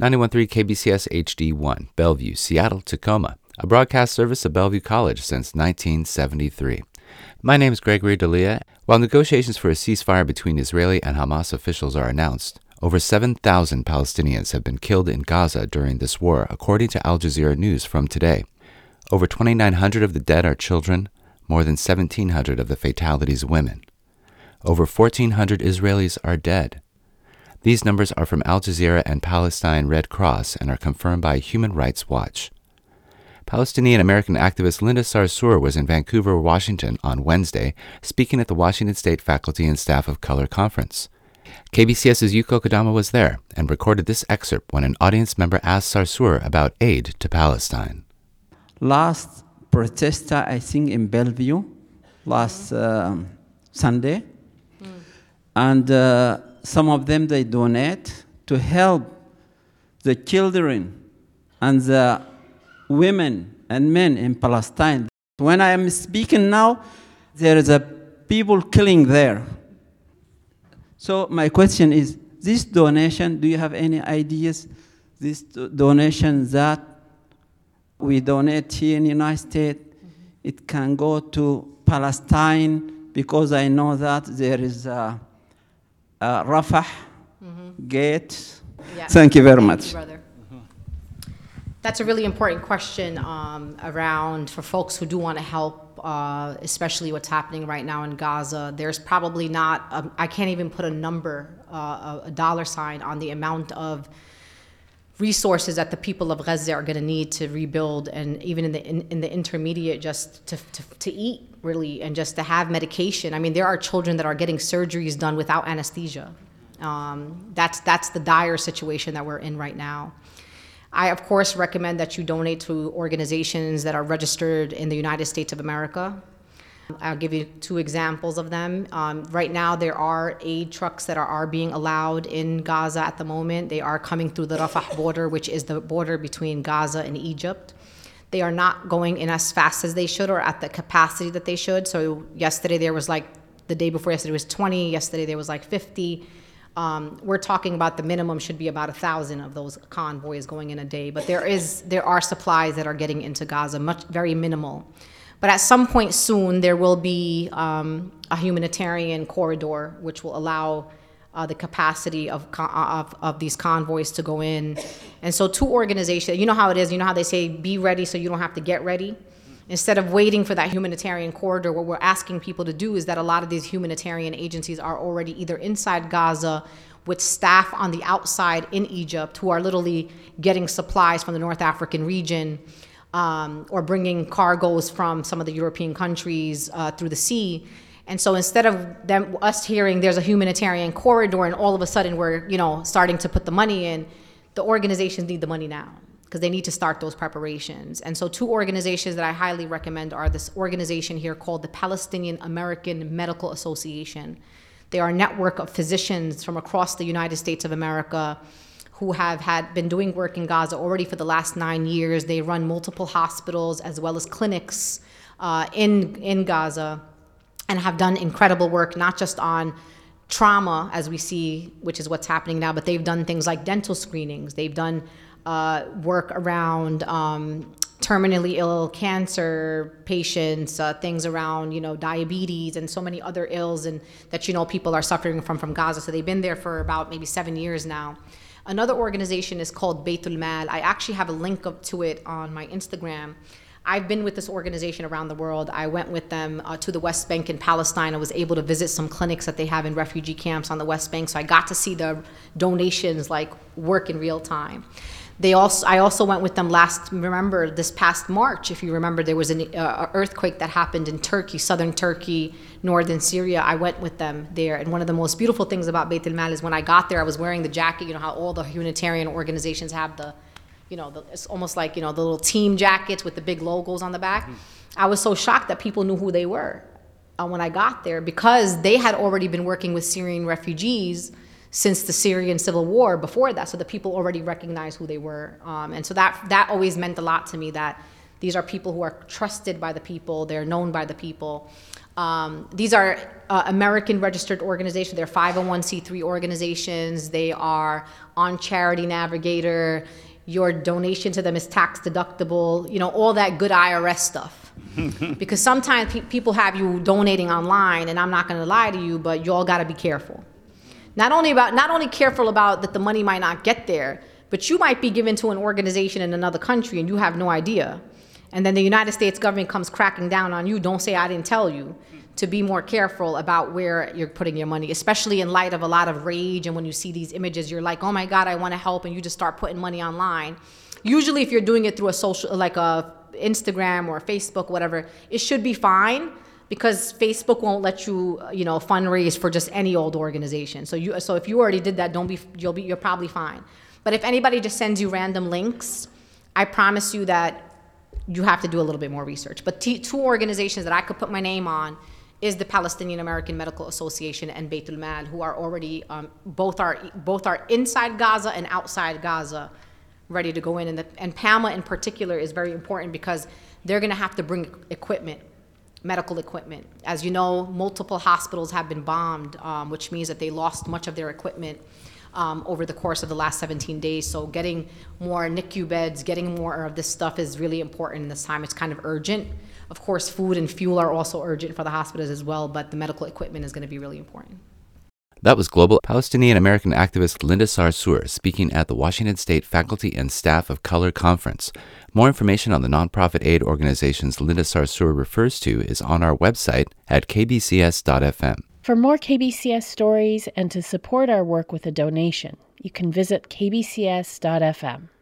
913 KBCS HD1, Bellevue, Seattle, Tacoma, a broadcast service of Bellevue College since 1973. My name is Gregory Delia. While negotiations for a ceasefire between Israeli and Hamas officials are announced, over 7,000 Palestinians have been killed in Gaza during this war, according to Al Jazeera News from today. Over 2,900 of the dead are children, more than 1,700 of the fatalities women. Over 1,400 Israelis are dead. These numbers are from Al Jazeera and Palestine Red Cross and are confirmed by Human Rights Watch. Palestinian American activist Linda Sarsour was in Vancouver, Washington on Wednesday, speaking at the Washington State Faculty and Staff of Color Conference. KBCS's Yuko Kodama was there and recorded this excerpt when an audience member asked Sarsour about aid to Palestine. Last protester, I think, in Bellevue, last uh, Sunday, and uh, some of them they donate to help the children and the women and men in Palestine. When I am speaking now, there is a people killing there. So my question is, this donation, do you have any ideas? This donation that we donate here in the United States, it can go to Palestine because I know that there is a, a Rafah gate. Yeah. Thank you very much. brother. That's a really important question um, around for folks who do want to help, uh, especially what's happening right now in Gaza. There's probably not, um, I can't even put a number, uh, a a dollar sign on the amount of resources that the people of Gaza are going to need to rebuild, and even in the in, in the intermediate, just to, to to eat really, and just to have medication. I mean, there are children that are getting surgeries done without anesthesia. Um, that's that's the dire situation that we're in right now. I, of course, recommend that you donate to organizations that are registered in the United States of America. I'll give you two examples of them. Um, right now, there are aid trucks that are, are being allowed in Gaza at the moment. They are coming through the Rafah border, which is the border between Gaza and Egypt. They are not going in as fast as they should or at the capacity that they should. So, yesterday there was like, the day before yesterday was 20, yesterday there was like 50. Um, we're talking about the minimum should be about a thousand of those convoys going in a day, but there is there are supplies that are getting into Gaza, much very minimal. But at some point soon, there will be um, a humanitarian corridor which will allow uh, the capacity of, of of these convoys to go in. And so, two organizations, you know how it is. You know how they say, "Be ready, so you don't have to get ready." Instead of waiting for that humanitarian corridor, what we're asking people to do is that a lot of these humanitarian agencies are already either inside Gaza with staff on the outside in Egypt who are literally getting supplies from the North African region um, or bringing cargoes from some of the European countries uh, through the sea. And so instead of them us hearing there's a humanitarian corridor and all of a sudden we're you know starting to put the money in, the organizations need the money now because they need to start those preparations. And so, two organizations that I highly recommend are this organization here called the Palestinian American Medical Association. They are a network of physicians from across the United States of America who have had been doing work in Gaza already for the last nine years. They run multiple hospitals as well as clinics uh, in in Gaza, and have done incredible work not just on trauma as we see, which is what's happening now, but they've done things like dental screenings. They've done uh, work around um, terminally ill cancer patients, uh, things around you know diabetes and so many other ills and that you know people are suffering from from Gaza. So they've been there for about maybe seven years now. Another organization is called Beitul Mal. I actually have a link up to it on my Instagram. I've been with this organization around the world. I went with them uh, to the West Bank in Palestine. I was able to visit some clinics that they have in refugee camps on the West Bank. So I got to see the donations like work in real time. They also, I also went with them last. Remember this past March, if you remember, there was an uh, earthquake that happened in Turkey, southern Turkey, northern Syria. I went with them there, and one of the most beautiful things about Beit el Mal is when I got there, I was wearing the jacket. You know how all the humanitarian organizations have the, you know, the, it's almost like you know the little team jackets with the big logos on the back. I was so shocked that people knew who they were uh, when I got there because they had already been working with Syrian refugees since the Syrian civil war before that. So the people already recognized who they were. Um, and so that, that always meant a lot to me that these are people who are trusted by the people, they're known by the people. Um, these are uh, American registered organizations. They're 501c3 organizations. They are on Charity Navigator. Your donation to them is tax deductible. You know, all that good IRS stuff. because sometimes pe- people have you donating online, and I'm not going to lie to you, but you all got to be careful. Not only about not only careful about that the money might not get there, but you might be given to an organization in another country and you have no idea. And then the United States government comes cracking down on you. Don't say I didn't tell you. To be more careful about where you're putting your money, especially in light of a lot of rage. And when you see these images, you're like, oh my God, I want to help. And you just start putting money online. Usually, if you're doing it through a social, like a Instagram or Facebook, whatever, it should be fine because Facebook won't let you, you know, fundraise for just any old organization. So you, so if you already did that, don't be, you'll be, you're probably fine. But if anybody just sends you random links, I promise you that you have to do a little bit more research. But t- two organizations that I could put my name on is the Palestinian American Medical Association and Beit Mal, who are already um, both are both are inside Gaza and outside Gaza, ready to go in. And the, and PAMA in particular is very important because they're going to have to bring equipment, medical equipment. As you know, multiple hospitals have been bombed, um, which means that they lost much of their equipment. Um, over the course of the last 17 days. So, getting more NICU beds, getting more of this stuff is really important in this time. It's kind of urgent. Of course, food and fuel are also urgent for the hospitals as well, but the medical equipment is going to be really important. That was global Palestinian American activist Linda Sarsour speaking at the Washington State Faculty and Staff of Color Conference. More information on the nonprofit aid organizations Linda Sarsour refers to is on our website at kbcs.fm. For more KBCS stories and to support our work with a donation, you can visit kbcs.fm.